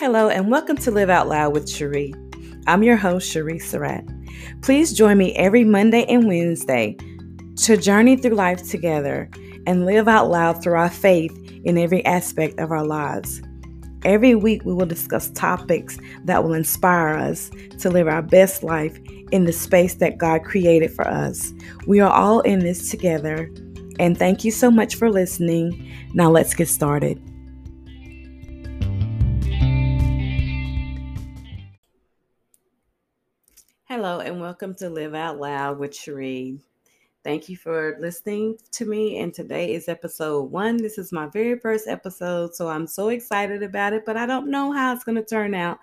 Hello, and welcome to Live Out Loud with Cherie. I'm your host, Cherie Surratt. Please join me every Monday and Wednesday to journey through life together and live out loud through our faith in every aspect of our lives. Every week, we will discuss topics that will inspire us to live our best life in the space that God created for us. We are all in this together, and thank you so much for listening. Now, let's get started. Welcome to Live Out Loud with Cherie. Thank you for listening to me. And today is episode one. This is my very first episode, so I'm so excited about it, but I don't know how it's going to turn out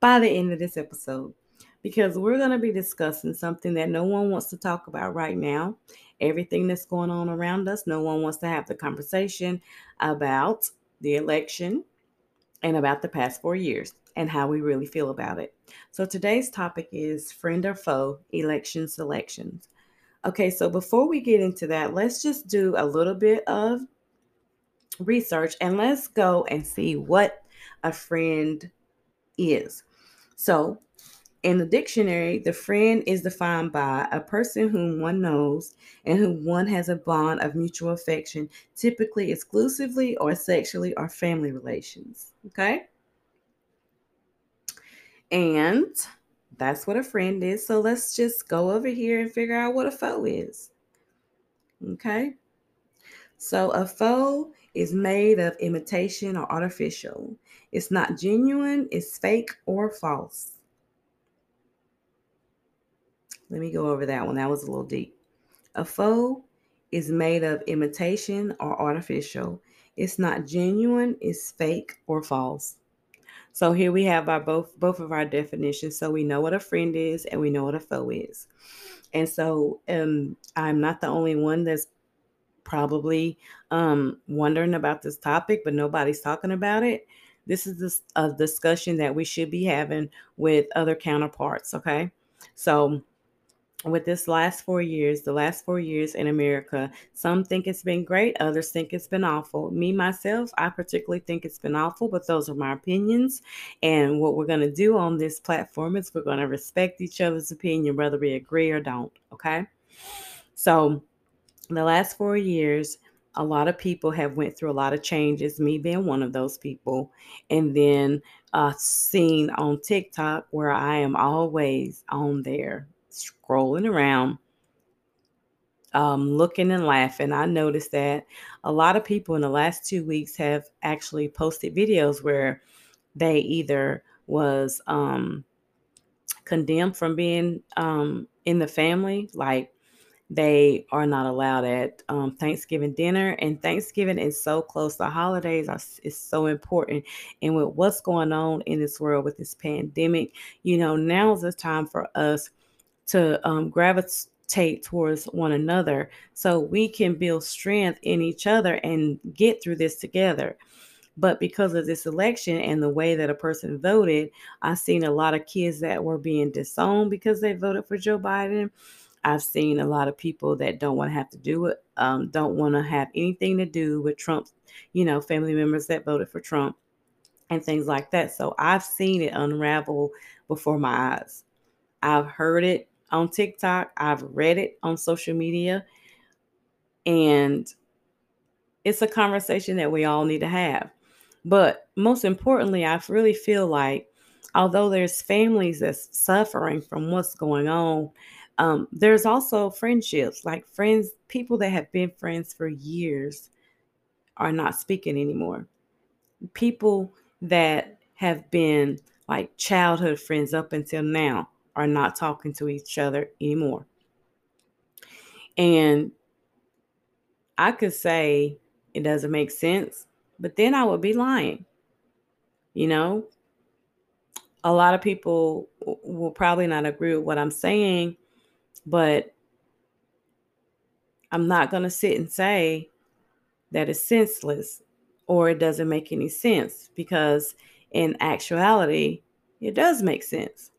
by the end of this episode because we're going to be discussing something that no one wants to talk about right now. Everything that's going on around us, no one wants to have the conversation about the election and about the past four years and how we really feel about it. So today's topic is friend or foe election selections. Okay, so before we get into that, let's just do a little bit of research and let's go and see what a friend is. So, in the dictionary, the friend is defined by a person whom one knows and whom one has a bond of mutual affection, typically exclusively or sexually or family relations. Okay? And that's what a friend is. So let's just go over here and figure out what a foe is. Okay. So a foe is made of imitation or artificial. It's not genuine, it's fake or false. Let me go over that one. That was a little deep. A foe is made of imitation or artificial. It's not genuine, it's fake or false. So here we have our both both of our definitions. So we know what a friend is and we know what a foe is. And so um, I'm not the only one that's probably um, wondering about this topic, but nobody's talking about it. This is a discussion that we should be having with other counterparts. Okay. So with this last four years, the last four years in America, some think it's been great, others think it's been awful. Me, myself, I particularly think it's been awful, but those are my opinions. And what we're going to do on this platform is we're going to respect each other's opinion, whether we agree or don't. Okay. So, the last four years, a lot of people have went through a lot of changes me being one of those people and then uh seen on tiktok where i am always on there scrolling around, um, looking and laughing. I noticed that a lot of people in the last two weeks have actually posted videos where they either was um, condemned from being um, in the family, like they are not allowed at um, Thanksgiving dinner, and Thanksgiving is so close. The holidays are is so important, and with what's going on in this world with this pandemic, you know, now is the time for us to um, gravitate towards one another so we can build strength in each other and get through this together. But because of this election and the way that a person voted, I've seen a lot of kids that were being disowned because they voted for Joe Biden. I've seen a lot of people that don't want to have to do it, um, don't want to have anything to do with Trump, you know, family members that voted for Trump and things like that. So I've seen it unravel before my eyes. I've heard it on TikTok, I've read it on social media, and it's a conversation that we all need to have. But most importantly, I really feel like although there's families that's suffering from what's going on, um, there's also friendships, like friends, people that have been friends for years are not speaking anymore. People that have been like childhood friends up until now are not talking to each other anymore. And I could say it doesn't make sense, but then I would be lying. You know, a lot of people will probably not agree with what I'm saying, but I'm not going to sit and say that it's senseless or it doesn't make any sense because in actuality, it does make sense.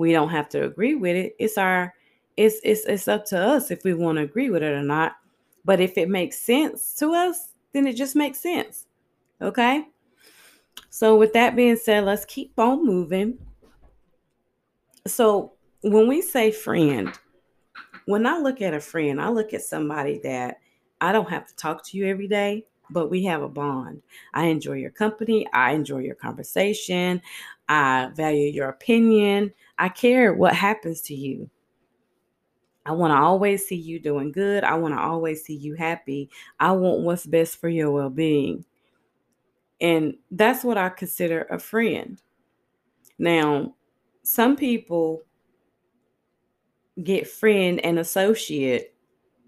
We don't have to agree with it. It's our it's it's it's up to us if we want to agree with it or not. But if it makes sense to us, then it just makes sense. Okay? So, with that being said, let's keep on moving. So, when we say friend, when I look at a friend, I look at somebody that I don't have to talk to you every day, but we have a bond. I enjoy your company. I enjoy your conversation. I value your opinion. I care what happens to you. I want to always see you doing good. I want to always see you happy. I want what's best for your well being. And that's what I consider a friend. Now, some people get friend and associate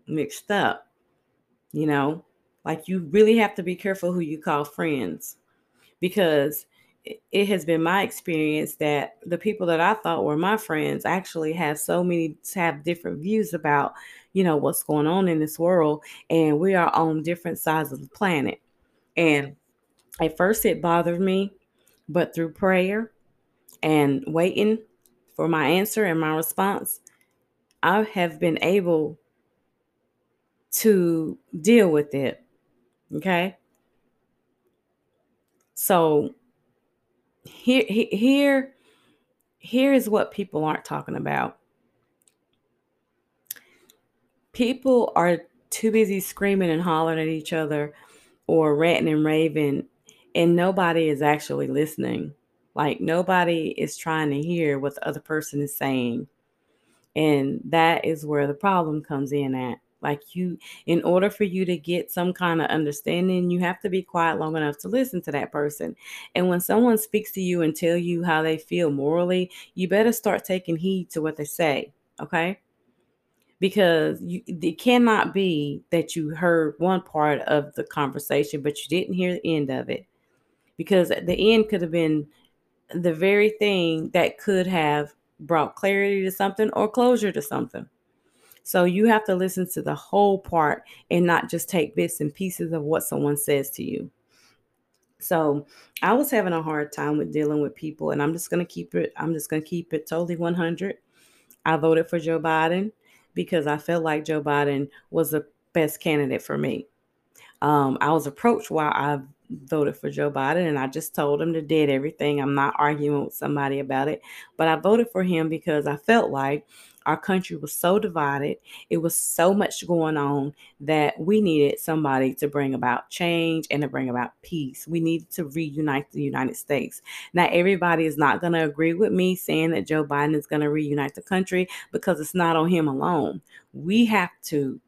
mixed up. You know, like you really have to be careful who you call friends because it has been my experience that the people that I thought were my friends actually have so many have different views about, you know, what's going on in this world and we are on different sides of the planet. And at first it bothered me, but through prayer and waiting for my answer and my response, I have been able to deal with it. Okay? So here here here is what people aren't talking about. People are too busy screaming and hollering at each other or ranting and raving and nobody is actually listening. Like nobody is trying to hear what the other person is saying. And that is where the problem comes in at. Like you, in order for you to get some kind of understanding, you have to be quiet long enough to listen to that person. And when someone speaks to you and tell you how they feel morally, you better start taking heed to what they say. Okay. Because you, it cannot be that you heard one part of the conversation, but you didn't hear the end of it. Because the end could have been the very thing that could have brought clarity to something or closure to something. So you have to listen to the whole part and not just take bits and pieces of what someone says to you. So I was having a hard time with dealing with people, and I'm just gonna keep it. I'm just gonna keep it totally 100. I voted for Joe Biden because I felt like Joe Biden was the best candidate for me. Um, I was approached while I voted for Joe Biden, and I just told him to did everything. I'm not arguing with somebody about it, but I voted for him because I felt like our country was so divided. It was so much going on that we needed somebody to bring about change and to bring about peace. We needed to reunite the United States. Now, everybody is not going to agree with me saying that Joe Biden is going to reunite the country because it's not on him alone. We have to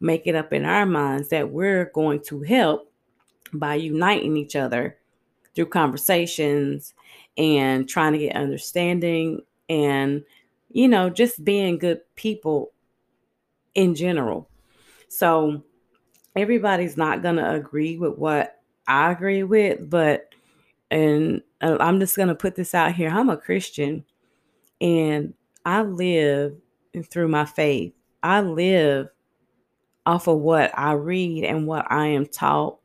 make it up in our minds that we're going to help by uniting each other through conversations and trying to get understanding and you know, just being good people in general. So everybody's not going to agree with what I agree with, but and uh, I'm just going to put this out here. I'm a Christian and I live through my faith. I live off of what I read and what I am taught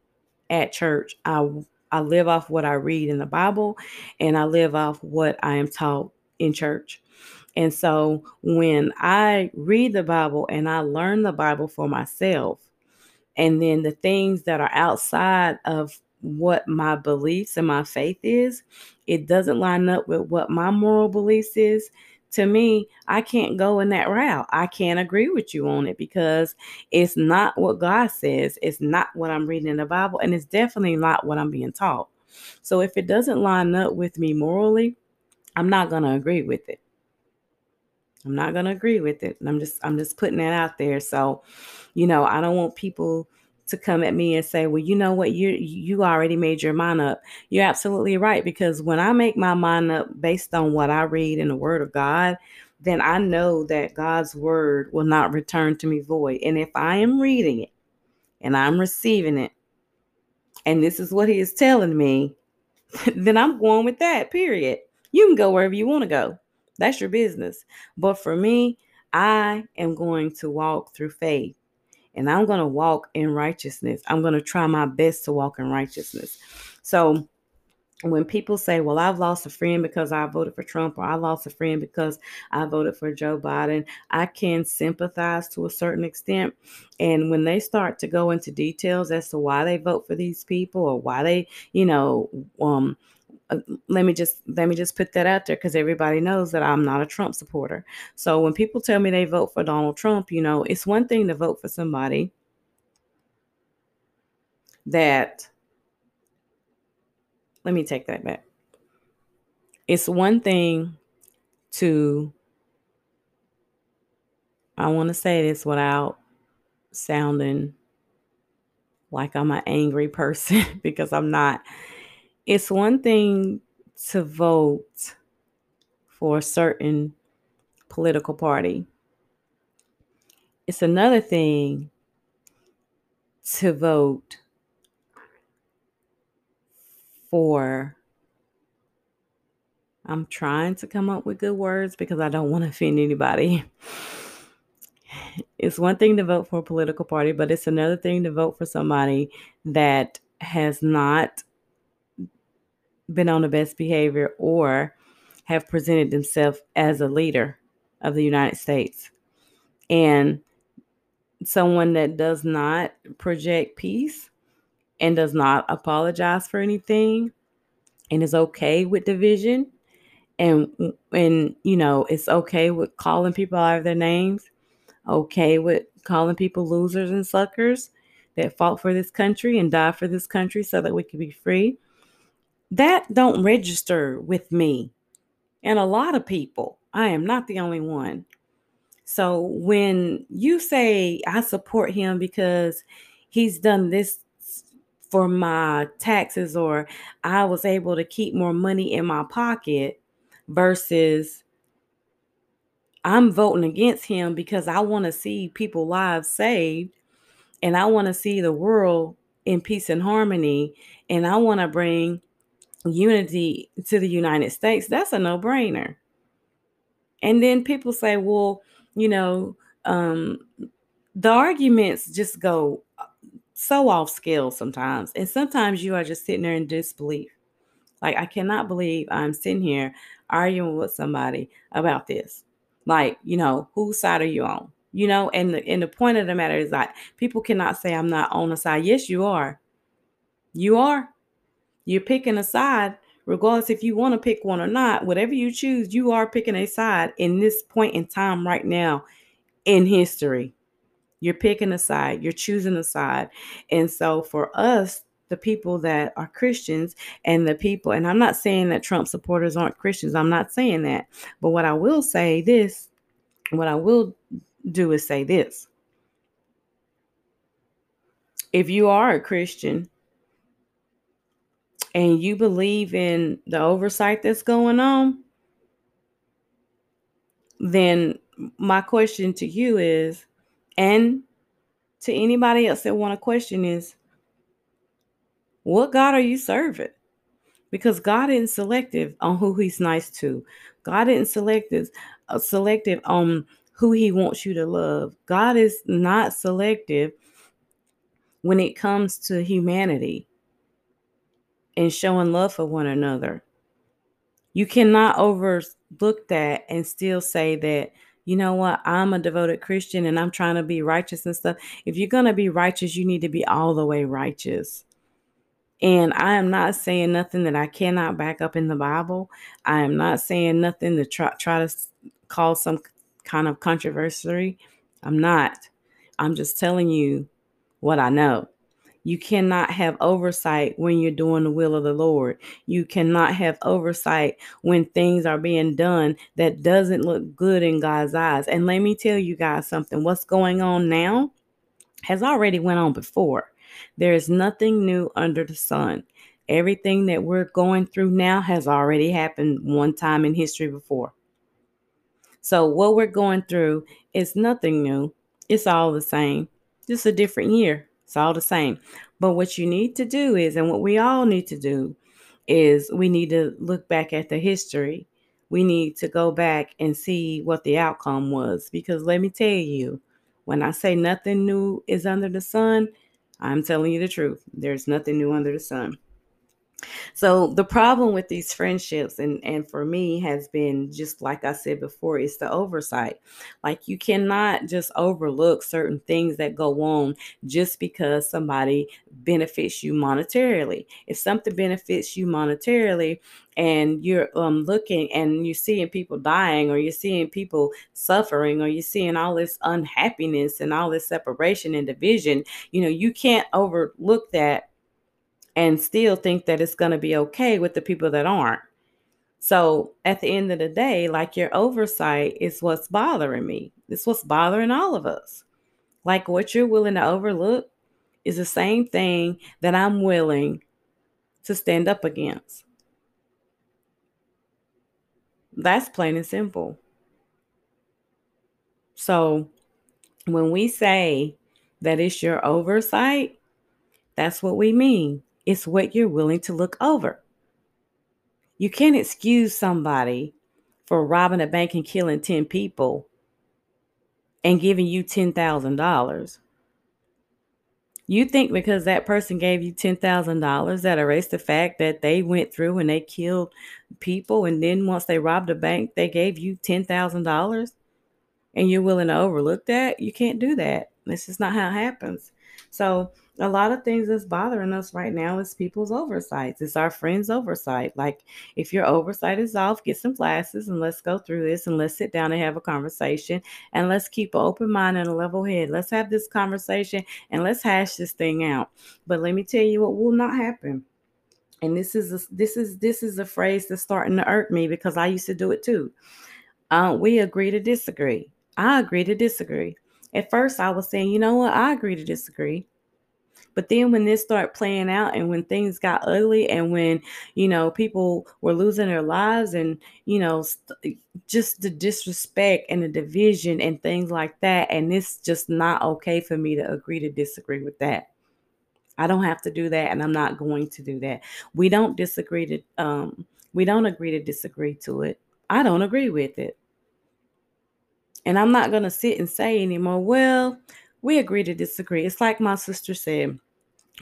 at church. I I live off what I read in the Bible and I live off what I am taught in church. And so when I read the Bible and I learn the Bible for myself, and then the things that are outside of what my beliefs and my faith is, it doesn't line up with what my moral beliefs is. To me, I can't go in that route. I can't agree with you on it because it's not what God says. It's not what I'm reading in the Bible, and it's definitely not what I'm being taught. So if it doesn't line up with me morally, I'm not going to agree with it. I'm not going to agree with it. I'm just I'm just putting that out there. So, you know, I don't want people to come at me and say, "Well, you know what? You you already made your mind up." You're absolutely right because when I make my mind up based on what I read in the word of God, then I know that God's word will not return to me void. And if I am reading it and I'm receiving it, and this is what he is telling me, then I'm going with that. Period. You can go wherever you want to go. That's your business. But for me, I am going to walk through faith and I'm going to walk in righteousness. I'm going to try my best to walk in righteousness. So when people say, Well, I've lost a friend because I voted for Trump, or I lost a friend because I voted for Joe Biden, I can sympathize to a certain extent. And when they start to go into details as to why they vote for these people or why they, you know, um, uh, let me just let me just put that out there because everybody knows that I'm not a Trump supporter. So when people tell me they vote for Donald Trump, you know, it's one thing to vote for somebody that let me take that back. It's one thing to, I want to say this without sounding like I'm an angry person because I'm not. It's one thing to vote for a certain political party, it's another thing to vote for I'm trying to come up with good words because I don't want to offend anybody. It's one thing to vote for a political party, but it's another thing to vote for somebody that has not been on the best behavior or have presented themselves as a leader of the United States. And someone that does not project peace and does not apologize for anything and is okay with division and and you know it's okay with calling people out of their names okay with calling people losers and suckers that fought for this country and died for this country so that we could be free that don't register with me. And a lot of people i am not the only one. So when you say i support him because he's done this for my taxes or I was able to keep more money in my pocket versus I'm voting against him because I want to see people lives saved and I want to see the world in peace and harmony and I want to bring unity to the United States. That's a no-brainer. And then people say, well, you know, um, the arguments just go so off scale sometimes. And sometimes you are just sitting there in disbelief. Like, I cannot believe I'm sitting here arguing with somebody about this. Like, you know, whose side are you on? You know, and the and the point of the matter is like people cannot say I'm not on the side. Yes, you are. You are. You're picking a side, regardless if you want to pick one or not. Whatever you choose, you are picking a side in this point in time right now in history. You're picking a side, you're choosing a side. And so for us, the people that are Christians and the people, and I'm not saying that Trump supporters aren't Christians, I'm not saying that. But what I will say this, what I will do is say this. If you are a Christian and you believe in the oversight that's going on, then my question to you is and to anybody else that want to question is what God are you serving? Because God isn't selective on who he's nice to. God isn't selective uh, selective on who he wants you to love. God is not selective when it comes to humanity and showing love for one another. You cannot overlook that and still say that you know what, I'm a devoted Christian and I'm trying to be righteous and stuff. If you're going to be righteous, you need to be all the way righteous. And I am not saying nothing that I cannot back up in the Bible. I am not saying nothing to try, try to cause some kind of controversy. I'm not. I'm just telling you what I know. You cannot have oversight when you're doing the will of the Lord. You cannot have oversight when things are being done that doesn't look good in God's eyes. And let me tell you guys something. What's going on now has already went on before. There is nothing new under the sun. Everything that we're going through now has already happened one time in history before. So what we're going through is nothing new. It's all the same. Just a different year. It's all the same. But what you need to do is, and what we all need to do, is we need to look back at the history. We need to go back and see what the outcome was. Because let me tell you, when I say nothing new is under the sun, I'm telling you the truth. There's nothing new under the sun. So the problem with these friendships and and for me has been just like I said before, it's the oversight. Like you cannot just overlook certain things that go on just because somebody benefits you monetarily. If something benefits you monetarily and you're um looking and you're seeing people dying or you're seeing people suffering or you're seeing all this unhappiness and all this separation and division, you know, you can't overlook that and still think that it's going to be okay with the people that aren't. So at the end of the day, like your oversight is what's bothering me. It's what's bothering all of us. Like what you're willing to overlook is the same thing that I'm willing to stand up against. That's plain and simple. So when we say that it's your oversight, that's what we mean. It's what you're willing to look over. You can't excuse somebody for robbing a bank and killing 10 people and giving you $10,000. You think because that person gave you $10,000 that erased the fact that they went through and they killed people and then once they robbed a bank, they gave you $10,000 and you're willing to overlook that? You can't do that. This is not how it happens. So a lot of things that's bothering us right now is people's oversights. It's our friends' oversight. Like if your oversight is off, get some glasses and let's go through this and let's sit down and have a conversation and let's keep an open mind and a level head. Let's have this conversation and let's hash this thing out. But let me tell you what will not happen. And this is a, this is this is a phrase that's starting to irk me because I used to do it too. Uh, we agree to disagree. I agree to disagree. At first, I was saying, you know what, I agree to disagree. But then when this started playing out and when things got ugly and when, you know, people were losing their lives and, you know, st- just the disrespect and the division and things like that. And it's just not okay for me to agree to disagree with that. I don't have to do that and I'm not going to do that. We don't disagree to um we don't agree to disagree to it. I don't agree with it. And I'm not going to sit and say anymore, well, we agree to disagree. It's like my sister said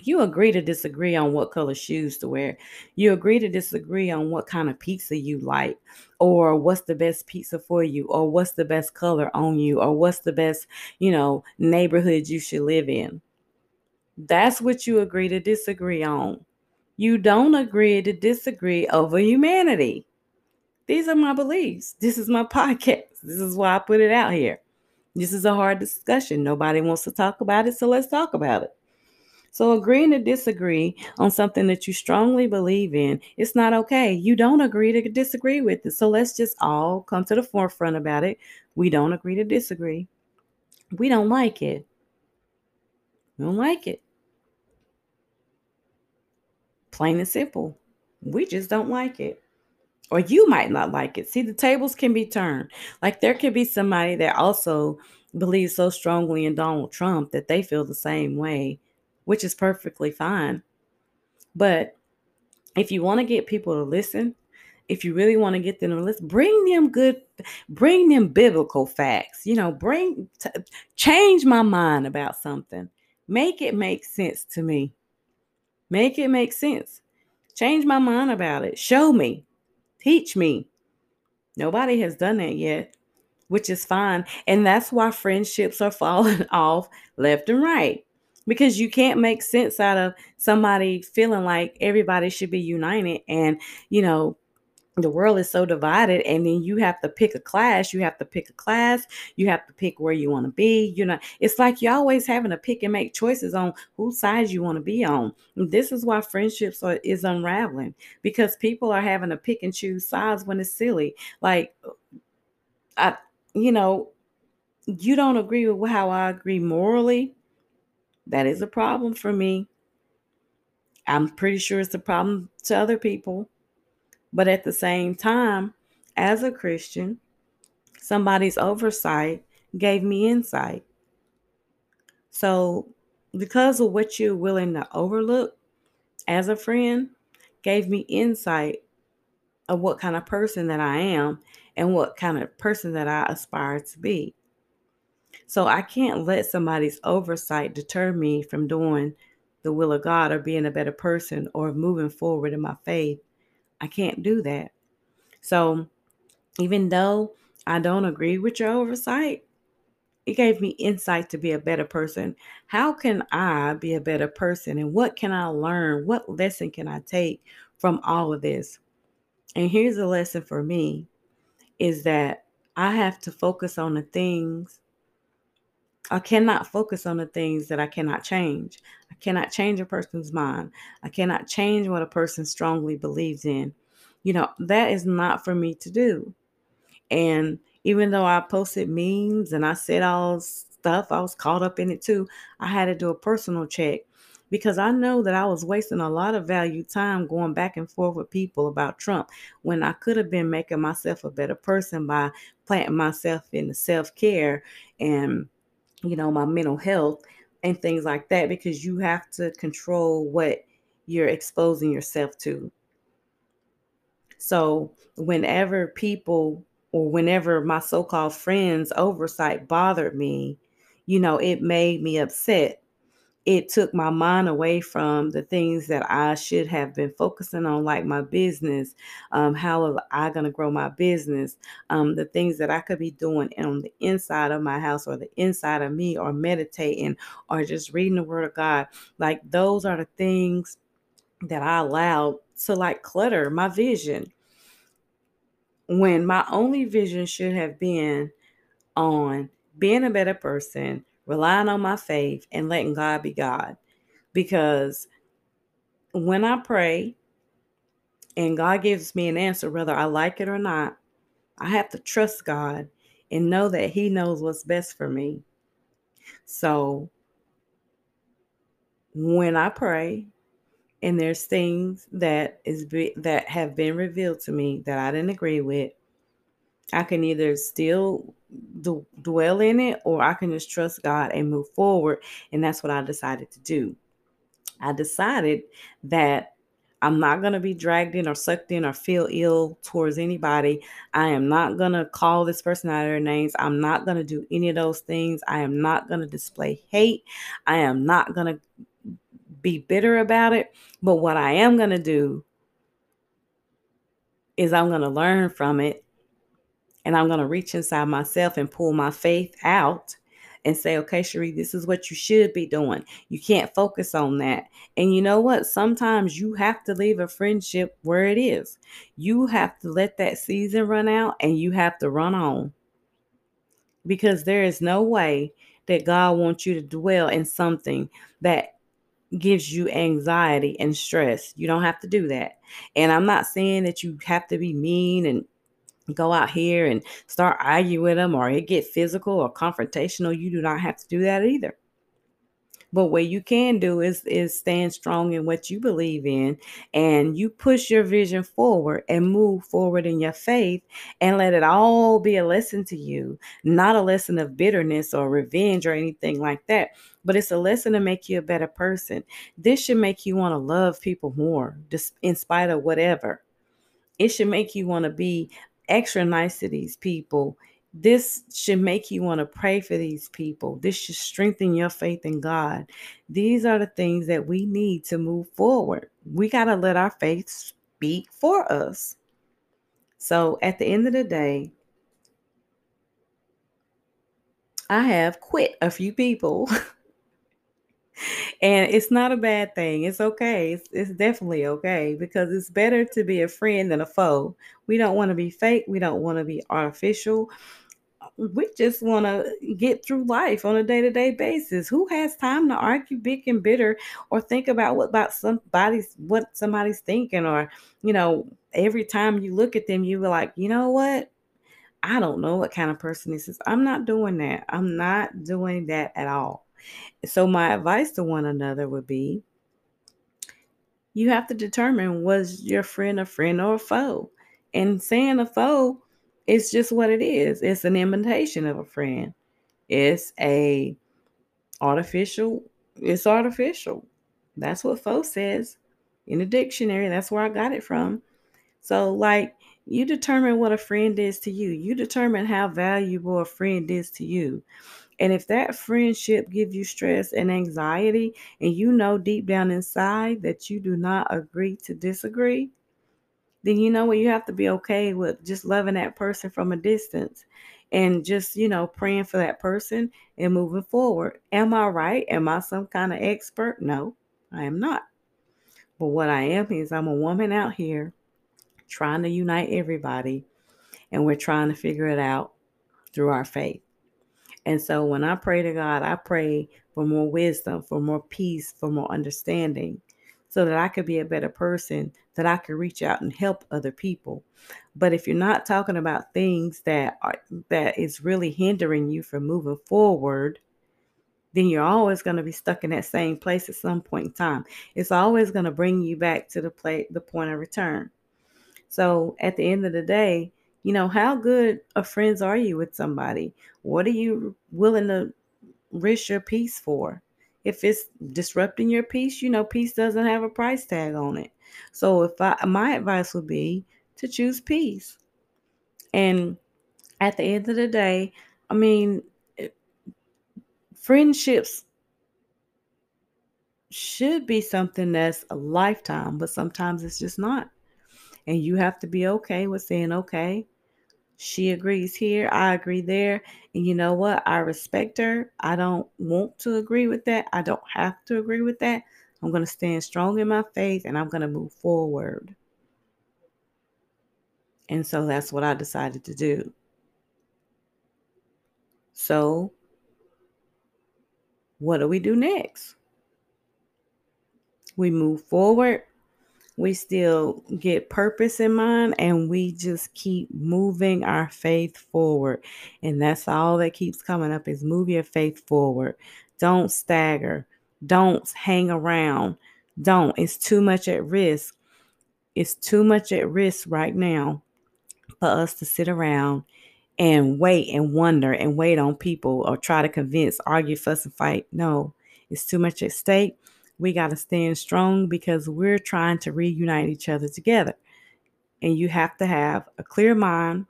you agree to disagree on what color shoes to wear. You agree to disagree on what kind of pizza you like, or what's the best pizza for you, or what's the best color on you, or what's the best, you know, neighborhood you should live in. That's what you agree to disagree on. You don't agree to disagree over humanity. These are my beliefs. This is my podcast. This is why I put it out here. This is a hard discussion. Nobody wants to talk about it, so let's talk about it. So agreeing to disagree on something that you strongly believe in, it's not okay. You don't agree to disagree with it. So let's just all come to the forefront about it. We don't agree to disagree. We don't like it. We don't like it. Plain and simple. We just don't like it. Or you might not like it. See, the tables can be turned. Like there could be somebody that also believes so strongly in Donald Trump that they feel the same way which is perfectly fine. But if you want to get people to listen, if you really want to get them to listen, bring them good, bring them biblical facts. You know, bring t- change my mind about something. Make it make sense to me. Make it make sense. Change my mind about it. Show me. Teach me. Nobody has done that yet, which is fine. And that's why friendships are falling off left and right because you can't make sense out of somebody feeling like everybody should be united and you know the world is so divided and then you have to pick a class you have to pick a class you have to pick where you want to be you know it's like you're always having to pick and make choices on whose side you want to be on this is why friendships are is unraveling because people are having to pick and choose sides when it's silly like i you know you don't agree with how i agree morally that is a problem for me. I'm pretty sure it's a problem to other people. But at the same time, as a Christian, somebody's oversight gave me insight. So, because of what you're willing to overlook as a friend, gave me insight of what kind of person that I am and what kind of person that I aspire to be. So I can't let somebody's oversight deter me from doing the will of God or being a better person or moving forward in my faith. I can't do that. So, even though I don't agree with your oversight, it gave me insight to be a better person. How can I be a better person? And what can I learn? What lesson can I take from all of this? And here's a lesson for me is that I have to focus on the things I cannot focus on the things that I cannot change. I cannot change a person's mind. I cannot change what a person strongly believes in. You know, that is not for me to do. And even though I posted memes and I said all stuff, I was caught up in it too. I had to do a personal check because I know that I was wasting a lot of value time going back and forth with people about Trump when I could have been making myself a better person by planting myself in the self care and you know, my mental health and things like that because you have to control what you're exposing yourself to. So, whenever people or whenever my so called friends' oversight bothered me, you know, it made me upset it took my mind away from the things that I should have been focusing on, like my business. Um, how am I going to grow my business? Um, the things that I could be doing on the inside of my house or the inside of me, or meditating, or just reading the Word of God. Like those are the things that I allowed to like clutter my vision. When my only vision should have been on being a better person, relying on my faith and letting God be God. Because when I pray and God gives me an answer, whether I like it or not, I have to trust God and know that He knows what's best for me. So when I pray and there's things that is be, that have been revealed to me that I didn't agree with, I can either still d- dwell in it or I can just trust God and move forward. And that's what I decided to do. I decided that I'm not going to be dragged in or sucked in or feel ill towards anybody. I am not going to call this person out of their names. I'm not going to do any of those things. I am not going to display hate. I am not going to be bitter about it. But what I am going to do is I'm going to learn from it and I'm going to reach inside myself and pull my faith out and say, okay, Cherie, this is what you should be doing. You can't focus on that. And you know what? Sometimes you have to leave a friendship where it is. You have to let that season run out and you have to run on. Because there is no way that God wants you to dwell in something that gives you anxiety and stress. You don't have to do that. And I'm not saying that you have to be mean and go out here and start arguing with them or it get physical or confrontational you do not have to do that either. But what you can do is is stand strong in what you believe in and you push your vision forward and move forward in your faith and let it all be a lesson to you not a lesson of bitterness or revenge or anything like that but it's a lesson to make you a better person. This should make you want to love people more just in spite of whatever. It should make you want to be extra nice to these people. This should make you want to pray for these people. This should strengthen your faith in God. These are the things that we need to move forward. We got to let our faith speak for us. So at the end of the day, I have quit a few people and it's not a bad thing. It's okay. It's, it's definitely okay because it's better to be a friend than a foe. We don't want to be fake. We don't want to be artificial. We just want to get through life on a day to day basis. Who has time to argue big and bitter or think about what about somebody's what somebody's thinking or you know every time you look at them you were like you know what I don't know what kind of person this is. I'm not doing that. I'm not doing that at all. So, my advice to one another would be you have to determine was your friend a friend or a foe? And saying a foe is just what it is. It's an imitation of a friend. It's a artificial, it's artificial. That's what foe says in the dictionary. That's where I got it from. So, like, you determine what a friend is to you. You determine how valuable a friend is to you. And if that friendship gives you stress and anxiety, and you know deep down inside that you do not agree to disagree, then you know what you have to be okay with just loving that person from a distance and just, you know, praying for that person and moving forward. Am I right? Am I some kind of expert? No, I am not. But what I am is I'm a woman out here trying to unite everybody, and we're trying to figure it out through our faith. And so when I pray to God, I pray for more wisdom, for more peace, for more understanding, so that I could be a better person, that I could reach out and help other people. But if you're not talking about things that are that is really hindering you from moving forward, then you're always going to be stuck in that same place at some point in time. It's always going to bring you back to the play the point of return. So at the end of the day, you know, how good of friends are you with somebody? What are you willing to risk your peace for? If it's disrupting your peace, you know, peace doesn't have a price tag on it. So if I my advice would be to choose peace. And at the end of the day, I mean, eh, friendships should be something that's a lifetime, but sometimes it's just not. And you have to be okay with saying, okay, she agrees here, I agree there. And you know what? I respect her. I don't want to agree with that. I don't have to agree with that. I'm going to stand strong in my faith and I'm going to move forward. And so that's what I decided to do. So, what do we do next? We move forward we still get purpose in mind and we just keep moving our faith forward. And that's all that keeps coming up is move your faith forward. Don't stagger. Don't hang around. Don't. It's too much at risk. It's too much at risk right now for us to sit around and wait and wonder and wait on people or try to convince, argue, fuss, and fight. No, it's too much at stake we got to stand strong because we're trying to reunite each other together. And you have to have a clear mind.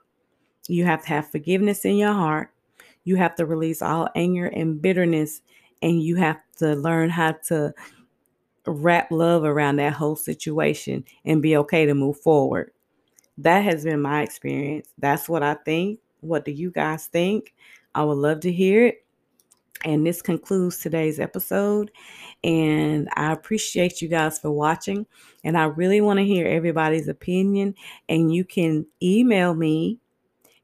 You have to have forgiveness in your heart. You have to release all anger and bitterness. And you have to learn how to wrap love around that whole situation and be okay to move forward. That has been my experience. That's what I think. What do you guys think? I would love to hear it. And this concludes today's episode. And I appreciate you guys for watching. And I really want to hear everybody's opinion. And you can email me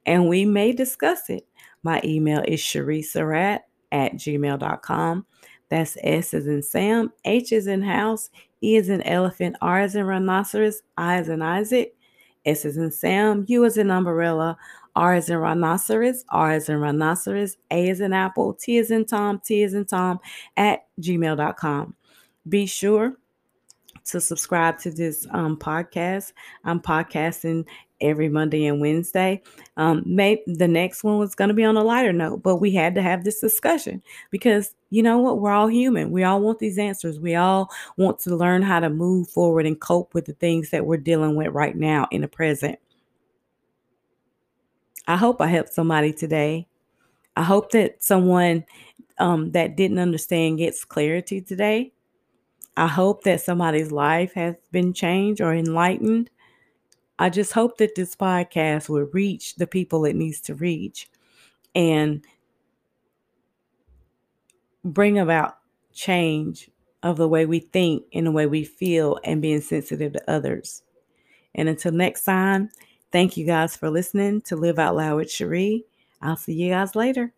and we may discuss it. My email is sherisurratt at gmail.com. That's S as in Sam, H is in house, E is in elephant, R is in rhinoceros, I is in Isaac, S is in Sam, U is in umbrella, R is in rhinoceros, R is in rhinoceros, A is in apple, T is in Tom, T is in Tom at gmail.com. Be sure to subscribe to this um, podcast. I'm podcasting every Monday and Wednesday. Um, maybe the next one was going to be on a lighter note, but we had to have this discussion because you know what? We're all human. We all want these answers. We all want to learn how to move forward and cope with the things that we're dealing with right now in the present. I hope I helped somebody today. I hope that someone um, that didn't understand gets clarity today. I hope that somebody's life has been changed or enlightened. I just hope that this podcast will reach the people it needs to reach and bring about change of the way we think and the way we feel and being sensitive to others. And until next time, Thank you guys for listening to Live Out Loud with Cherie. I'll see you guys later.